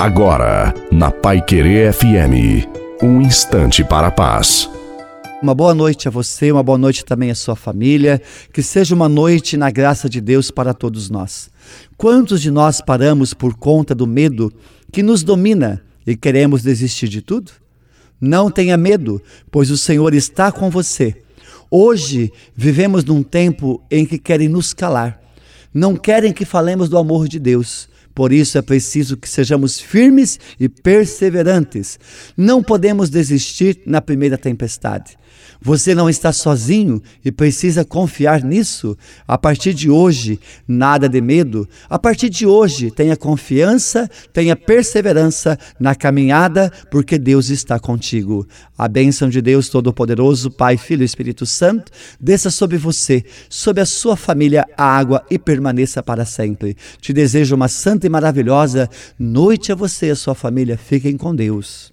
Agora, na Pai Querer FM, um instante para a paz. Uma boa noite a você, uma boa noite também à sua família. Que seja uma noite na graça de Deus para todos nós. Quantos de nós paramos por conta do medo que nos domina e queremos desistir de tudo? Não tenha medo, pois o Senhor está com você. Hoje vivemos num tempo em que querem nos calar. Não querem que falemos do amor de Deus. Por isso é preciso que sejamos firmes e perseverantes. Não podemos desistir na primeira tempestade. Você não está sozinho e precisa confiar nisso. A partir de hoje, nada de medo. A partir de hoje, tenha confiança, tenha perseverança na caminhada, porque Deus está contigo. A bênção de Deus Todo-Poderoso, Pai, Filho e Espírito Santo, desça sobre você, sobre a sua família, a água e permaneça para sempre. Te desejo uma santa e maravilhosa noite a você e a sua família. Fiquem com Deus.